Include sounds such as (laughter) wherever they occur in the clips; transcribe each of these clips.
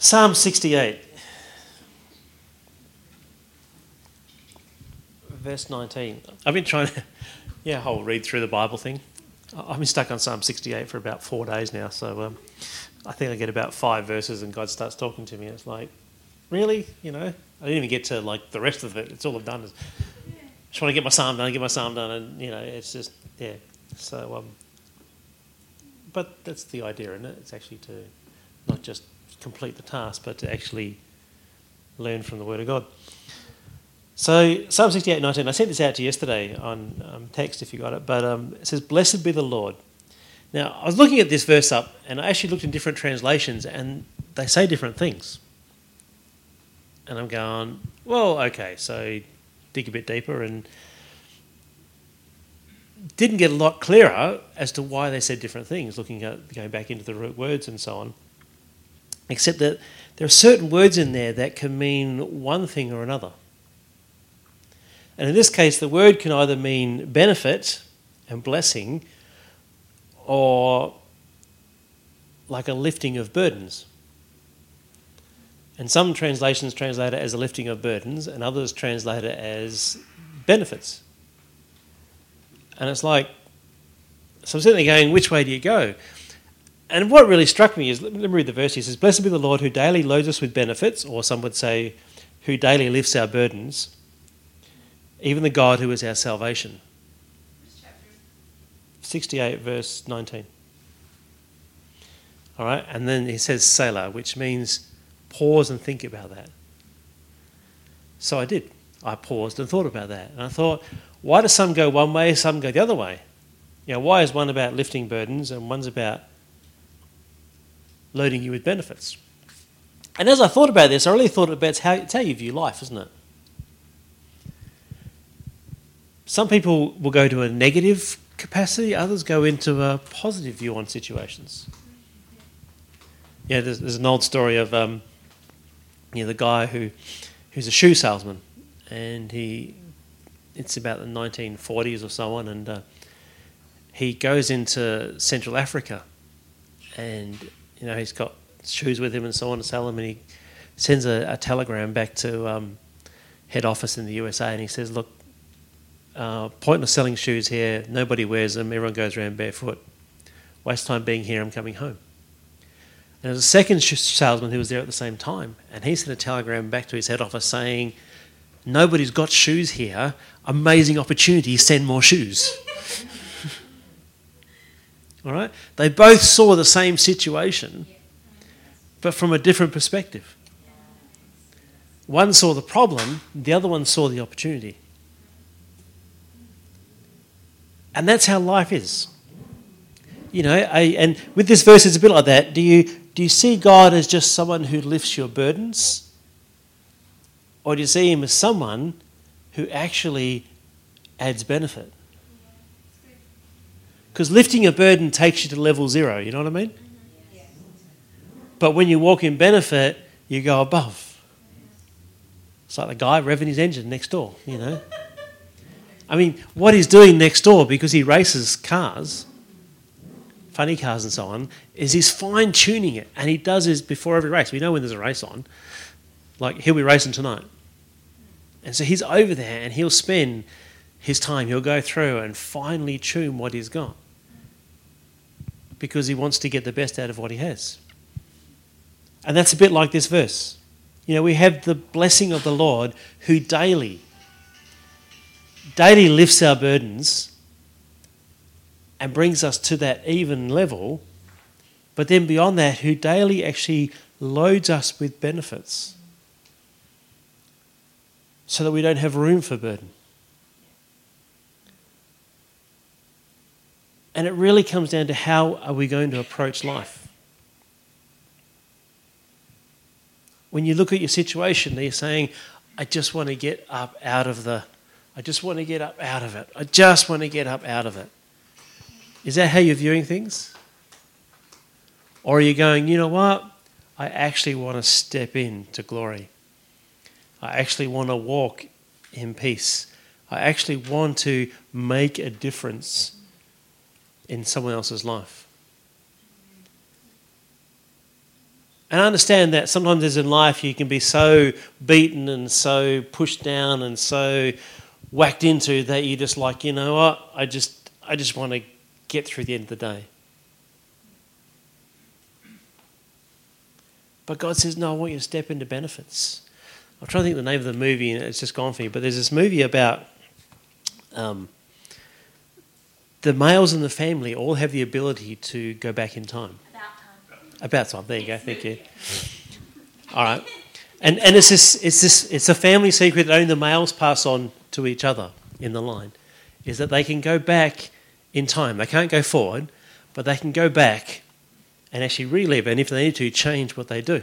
Psalm 68, verse 19. I've been trying to, yeah, I'll read through the Bible thing. I've been stuck on Psalm 68 for about four days now, so um, I think I get about five verses and God starts talking to me. And it's like, really? You know? I didn't even get to like the rest of it. It's all I've done is just want to get my psalm done, get my psalm done, and you know, it's just yeah. So, um, but that's the idea, isn't it? It's actually to not just complete the task, but to actually learn from the Word of God. So Psalm 68, 19, I sent this out to you yesterday on um, text if you got it, but um, it says, Blessed be the Lord. Now, I was looking at this verse up, and I actually looked in different translations, and they say different things. And I'm going, well, okay, so dig a bit deeper, and didn't get a lot clearer as to why they said different things, looking at going back into the root words and so on. Except that there are certain words in there that can mean one thing or another. And in this case, the word can either mean benefit and blessing or like a lifting of burdens. And some translations translate it as a lifting of burdens, and others translate it as benefits. And it's like, so I'm sitting there going, which way do you go? And what really struck me is, let me read the verse. He says, Blessed be the Lord who daily loads us with benefits, or some would say, who daily lifts our burdens even the God who is our salvation. 68, verse 19. All right, and then he says Selah, which means pause and think about that. So I did. I paused and thought about that. And I thought, why do some go one way, some go the other way? You know, why is one about lifting burdens and one's about loading you with benefits? And as I thought about this, I really thought about how, it's how you view life, isn't it? Some people will go to a negative capacity, others go into a positive view on situations. Yeah, there's, there's an old story of um, you know, the guy who who's a shoe salesman, and he it's about the 1940s or so on, and uh, he goes into Central Africa, and you know he's got shoes with him and so on to sell them, and he sends a, a telegram back to um, head office in the USA, and he says, "Look, uh, pointless selling shoes here. Nobody wears them. Everyone goes around barefoot. Waste time being here. I'm coming home. And there was a second salesman who was there at the same time, and he sent a telegram back to his head office saying, "Nobody's got shoes here. Amazing opportunity. Send more shoes." (laughs) All right. They both saw the same situation, but from a different perspective. One saw the problem, the other one saw the opportunity. And that's how life is. You know, I, and with this verse, it's a bit like that. Do you, do you see God as just someone who lifts your burdens? Or do you see him as someone who actually adds benefit? Because lifting a burden takes you to level zero, you know what I mean? But when you walk in benefit, you go above. It's like the guy revving his engine next door, you know. I mean, what he's doing next door, because he races cars, funny cars and so on, is he's fine tuning it. And he does this before every race. We know when there's a race on. Like, he'll be racing tonight. And so he's over there and he'll spend his time, he'll go through and finely tune what he's got. Because he wants to get the best out of what he has. And that's a bit like this verse. You know, we have the blessing of the Lord who daily daily lifts our burdens and brings us to that even level, but then beyond that, who daily actually loads us with benefits so that we don't have room for burden. And it really comes down to how are we going to approach life? When you look at your situation, you're saying, I just want to get up out of the I just want to get up out of it. I just want to get up out of it. Is that how you're viewing things? Or are you going, you know what? I actually want to step into glory. I actually want to walk in peace. I actually want to make a difference in someone else's life. And I understand that sometimes as in life you can be so beaten and so pushed down and so whacked into that you're just like, you know what, I just I just want to get through the end of the day. But God says, No, I want you to step into benefits. I'm trying to think of the name of the movie, and it's just gone for me. But there's this movie about um, the males in the family all have the ability to go back in time. About time. About time. There you go. Thank you. All right. And and it's this it's this it's a family secret that only the males pass on to each other in the line, is that they can go back in time. They can't go forward, but they can go back and actually relive, and if they need to, change what they do.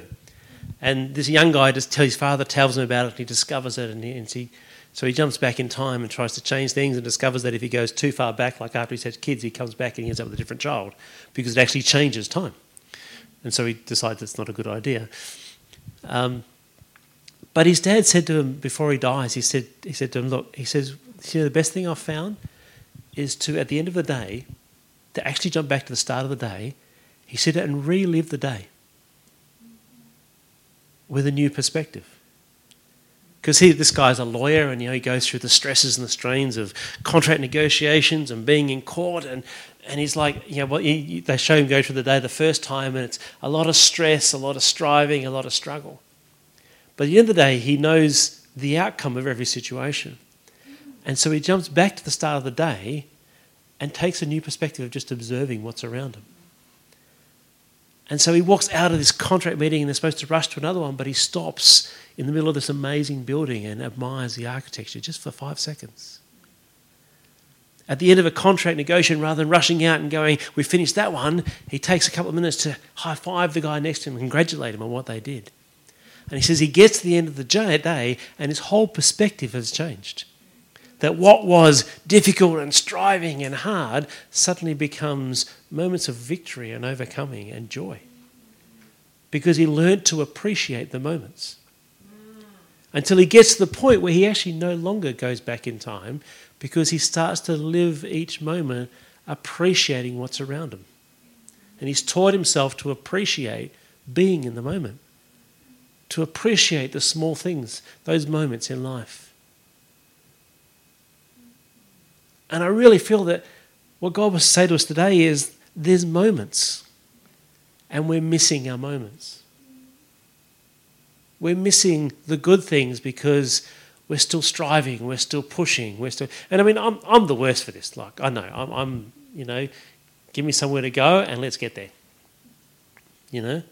And this young guy just tells his father tells him about it, and he discovers it, and he, and he so he jumps back in time and tries to change things, and discovers that if he goes too far back, like after he's had kids, he comes back and he ends up with a different child because it actually changes time. And so he decides it's not a good idea. Um, but his dad said to him before he dies, he said, he said to him, look, he says, you know, the best thing I've found is to, at the end of the day, to actually jump back to the start of the day, he said, and relive the day with a new perspective. Because he, this guy's a lawyer, and you know he goes through the stresses and the strains of contract negotiations and being in court, and, and he's like, you know, well, he, they show him go through the day the first time, and it's a lot of stress, a lot of striving, a lot of struggle. But at the end of the day, he knows the outcome of every situation, and so he jumps back to the start of the day, and takes a new perspective of just observing what's around him. And so he walks out of this contract meeting and they're supposed to rush to another one, but he stops in the middle of this amazing building and admires the architecture just for five seconds. At the end of a contract negotiation, rather than rushing out and going, We finished that one, he takes a couple of minutes to high five the guy next to him and congratulate him on what they did. And he says he gets to the end of the day and his whole perspective has changed. That what was difficult and striving and hard suddenly becomes moments of victory and overcoming and joy. Because he learnt to appreciate the moments until he gets to the point where he actually no longer goes back in time because he starts to live each moment appreciating what's around him. And he's taught himself to appreciate being in the moment, to appreciate the small things, those moments in life. And I really feel that what God wants to say to us today is there's moments, and we're missing our moments. We're missing the good things because we're still striving, we're still pushing, we're still. And I mean, I'm, I'm the worst for this. Like, I know, I'm, I'm, you know, give me somewhere to go and let's get there. You know,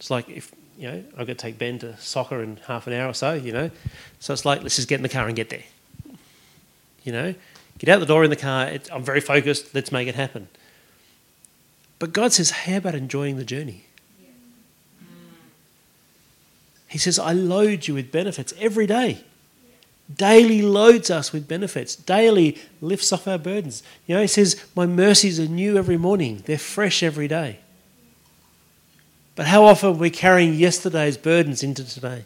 it's like if, you know, I've got to take Ben to soccer in half an hour or so, you know. So it's like, let's just get in the car and get there. You know, get out the door in the car. It, I'm very focused, let's make it happen. But God says, how about enjoying the journey? He says, I load you with benefits every day. Daily loads us with benefits, daily lifts off our burdens. You know, he says, My mercies are new every morning, they're fresh every day. But how often are we carrying yesterday's burdens into today?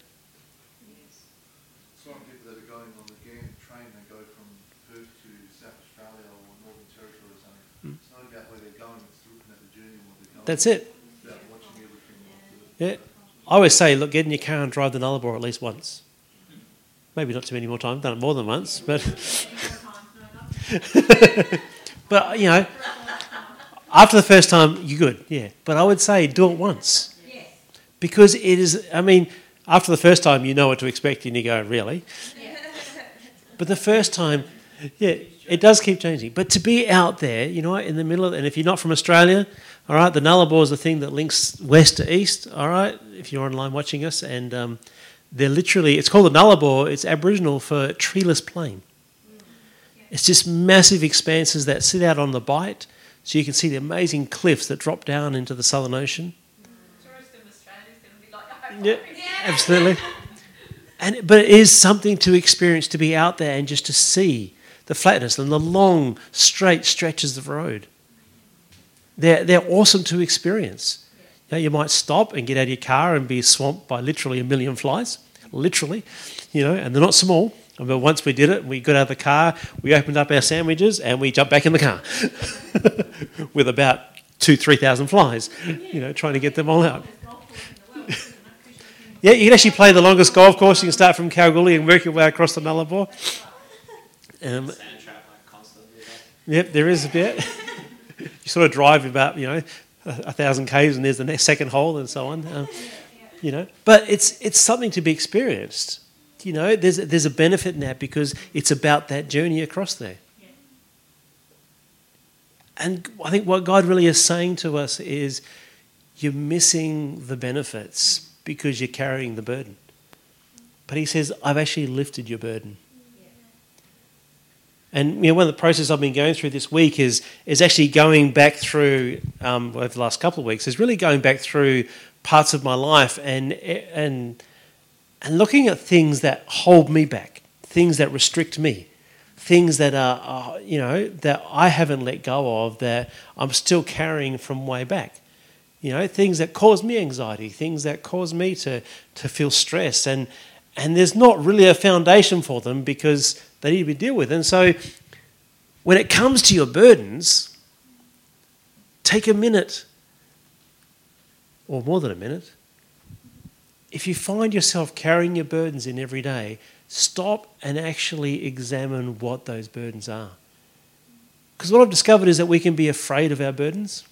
Some people that are going on the Ghan train, they go from Perth to South Australia or Northern Territory or something. It's not about where they're going, it's looking at the journey and what they're going. That's it. It's about watching everything. Yeah. I always say, look, get in your car and drive the Nullarbor at least once. Maybe not too many more times, done it more than once, but (laughs) but you know, after the first time, you're good, yeah. But I would say do it once because it is. I mean, after the first time, you know what to expect, and you go, really. But the first time, yeah, it does keep changing. But to be out there, you know, in the middle of, and if you're not from Australia, all right, the Nullarbor is the thing that links west to east, all right, if you're online watching us, and um, they're literally, it's called the Nullarbor, it's Aboriginal for treeless plain. It's just massive expanses that sit out on the bight, so you can see the amazing cliffs that drop down into the Southern Ocean. Tourist in Australia is going to be like, oh, Yeah, (laughs) absolutely. And, but it is something to experience to be out there and just to see the flatness and the long, straight stretches of road. They're, they're awesome to experience. You, know, you might stop and get out of your car and be swamped by literally a million flies, literally, you know, and they're not small. But once we did it, we got out of the car, we opened up our sandwiches, and we jumped back in the car (laughs) with about two, three thousand flies, you know, trying to get them all out. (laughs) Yeah, you can actually play the longest golf course. You can start from Kalgoorlie and work your way across the Nullarbor. Um, trap like. Yep, there is a bit. (laughs) you sort of drive about, you know, a, a thousand k's, and there's the next second hole, and so on. Um, you know, but it's it's something to be experienced. You know, there's there's a benefit in that because it's about that journey across there. And I think what God really is saying to us is, you're missing the benefits because you're carrying the burden. But He says, I've actually lifted your burden. And you know, one of the processes I've been going through this week is is actually going back through um, over the last couple of weeks. Is really going back through parts of my life and and and looking at things that hold me back, things that restrict me, things that are, are you know that I haven't let go of that I'm still carrying from way back. You know, things that cause me anxiety, things that cause me to to feel stress, and and there's not really a foundation for them because they need to be dealt with. And so, when it comes to your burdens, take a minute, or more than a minute. If you find yourself carrying your burdens in every day, stop and actually examine what those burdens are. Because what I've discovered is that we can be afraid of our burdens.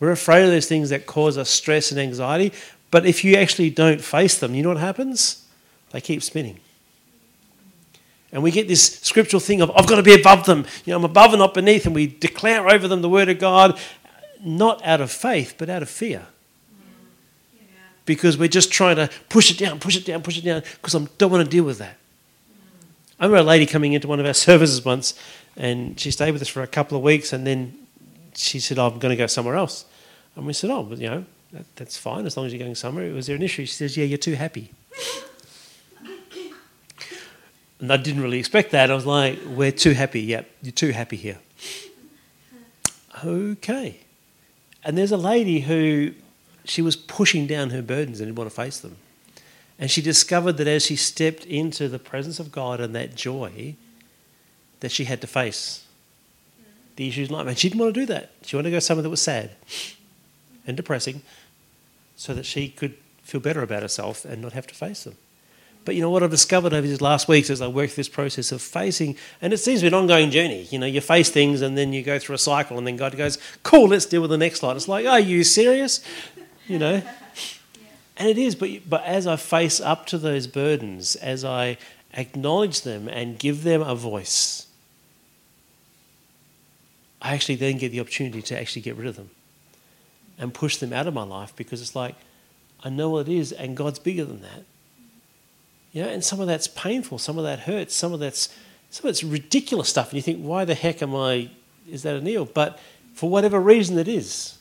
We're afraid of those things that cause us stress and anxiety. But if you actually don't face them, you know what happens? They keep spinning. And we get this scriptural thing of, I've got to be above them. You know, I'm above and not beneath. And we declare over them the word of God, not out of faith, but out of fear. Because we're just trying to push it down, push it down, push it down, because I don't want to deal with that. I remember a lady coming into one of our (laughs) services once, and she stayed with us for a couple of weeks, and then she said, oh, I'm going to go somewhere else. And we said, Oh, but you know, that, that's fine as long as you're going somewhere. Was there an issue? She says, Yeah, you're too happy. And I didn't really expect that. I was like, We're too happy. Yep, you're too happy here. Okay. And there's a lady who she was pushing down her burdens and didn't want to face them. And she discovered that as she stepped into the presence of God and that joy, that she had to face the issues in life. And she didn't want to do that. She wanted to go somewhere that was sad and depressing so that she could feel better about herself and not have to face them. But you know what I've discovered over these last weeks as I work through this process of facing, and it seems to be an ongoing journey. You know, you face things and then you go through a cycle, and then God goes, "Cool, let's deal with the next slide." It's like, "Are you serious?" You know, (laughs) and it is. But but as I face up to those burdens, as I acknowledge them and give them a voice, I actually then get the opportunity to actually get rid of them and push them out of my life because it's like I know what it is, and God's bigger than that. You know, and some of that's painful, some of that hurts, some of that's some of it's ridiculous stuff, and you think, why the heck am I? Is that a deal? But for whatever reason, it is.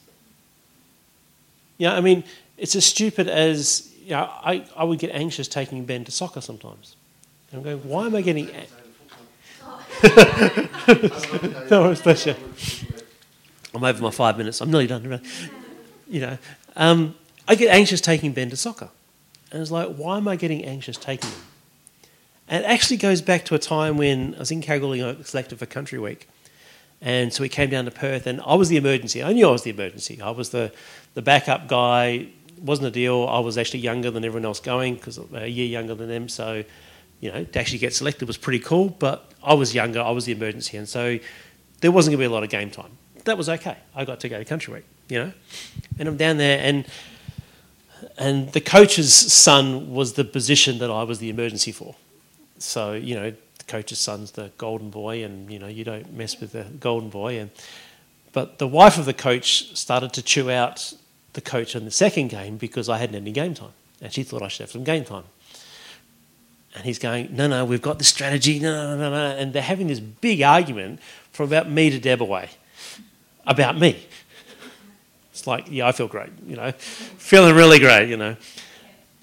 You know, I mean, it's as stupid as you know, I, I would get anxious taking Ben to soccer sometimes. And I'm going, why am I getting? no worries, bless you. I'm over my five minutes. I'm nearly done. You know, um, I get anxious taking Ben to soccer. And it's like, why am I getting anxious taking them? And it actually goes back to a time when I was in Kalgoorlie, I was selected for Country Week. And so we came down to Perth, and I was the emergency. I knew I was the emergency. I was the, the backup guy. It wasn't a deal. I was actually younger than everyone else going because a year younger than them. So, you know, to actually get selected was pretty cool. But I was younger. I was the emergency. And so there wasn't going to be a lot of game time. That was okay. I got to go to Country Week, you know. And I'm down there, and and the coach's son was the position that I was the emergency for. So you know, the coach's son's the golden boy, and you know you don't mess with the golden boy. And but the wife of the coach started to chew out the coach in the second game because I hadn't any game time, and she thought I should have some game time. And he's going, no, no, we've got the strategy, no, no, no, no. And they're having this big argument from about me to Deb away about me. It's like, yeah, I feel great, you know, feeling really great, you know.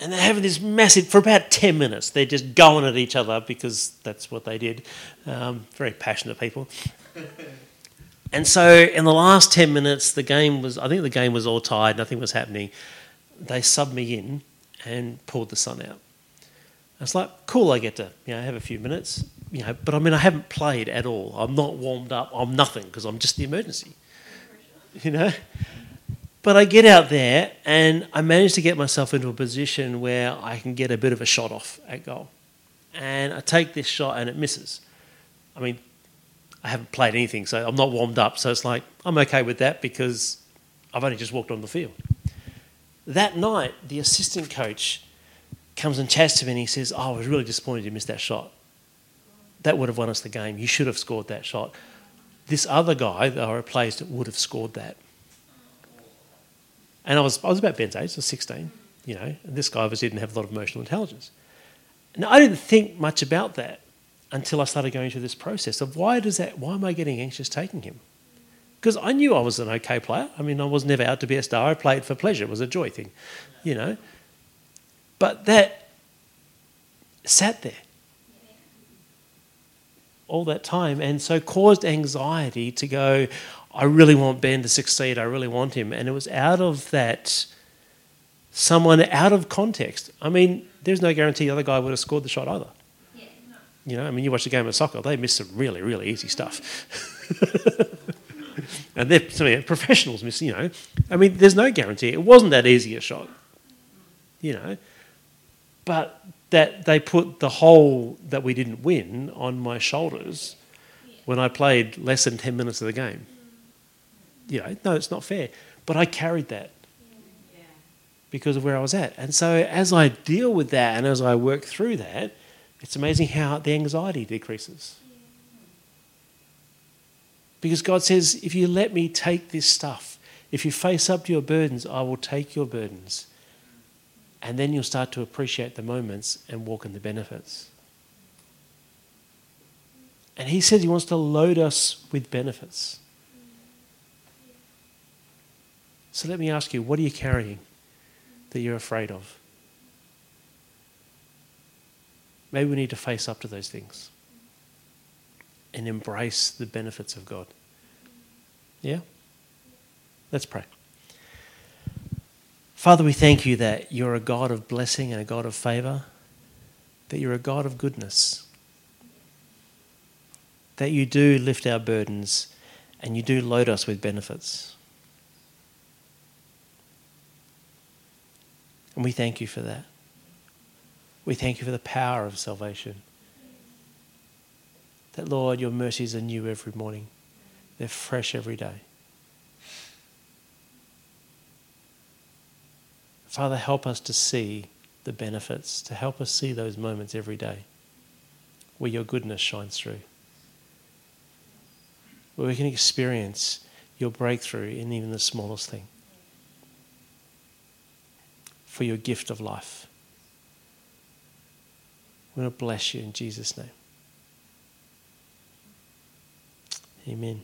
And they're having this massive, for about 10 minutes, they're just going at each other because that's what they did. Um, very passionate people. and so in the last 10 minutes, the game was, I think the game was all tied, nothing was happening. They subbed me in and pulled the son out. It's like, cool, I get to you know, have a few minutes, you know, but I mean, I haven't played at all. I'm not warmed up, I'm nothing because I'm just the emergency, you know. But I get out there and I manage to get myself into a position where I can get a bit of a shot off at goal. And I take this shot and it misses. I mean, I haven't played anything, so I'm not warmed up. So it's like, I'm okay with that because I've only just walked on the field. That night, the assistant coach comes and chats to me and he says, Oh, I was really disappointed you missed that shot. That would have won us the game. You should have scored that shot. This other guy that I replaced would have scored that. And I was, I was about Ben's age, I was 16, you know, and this guy obviously didn't have a lot of emotional intelligence. Now, I didn't think much about that until I started going through this process of why does that, why am I getting anxious taking him? Because I knew I was an okay player. I mean, I was never out to be a star. I played for pleasure. It was a joy thing, you know. But that sat there all that time and so caused anxiety to go, I really want Ben to succeed. I really want him. And it was out of that, someone out of context. I mean, there's no guarantee the other guy would have scored the shot either. Yeah, no. You know, I mean, you watch a game of soccer, they miss some really, really easy stuff. (laughs) and they're some of the professionals miss, you know. I mean, there's no guarantee. It wasn't that easy a shot, you know. But that they put the whole that we didn't win on my shoulders when I played less than 10 minutes of the game. You know, no, it's not fair. But I carried that because of where I was at. And so as I deal with that and as I work through that, it's amazing how the anxiety decreases. Because God says, if you let me take this stuff, if you face up to your burdens, I will take your burdens. And then you'll start to appreciate the moments and walk in the benefits. And He says He wants to load us with benefits. So let me ask you, what are you carrying that you're afraid of? Maybe we need to face up to those things and embrace the benefits of God. Yeah? Let's pray. Father, we thank you that you're a God of blessing and a God of favor, that you're a God of goodness, that you do lift our burdens and you do load us with benefits. And we thank you for that. We thank you for the power of salvation. That, Lord, your mercies are new every morning, they're fresh every day. Father, help us to see the benefits, to help us see those moments every day where your goodness shines through, where we can experience your breakthrough in even the smallest thing, for your gift of life. We want to bless you in Jesus' name. Amen.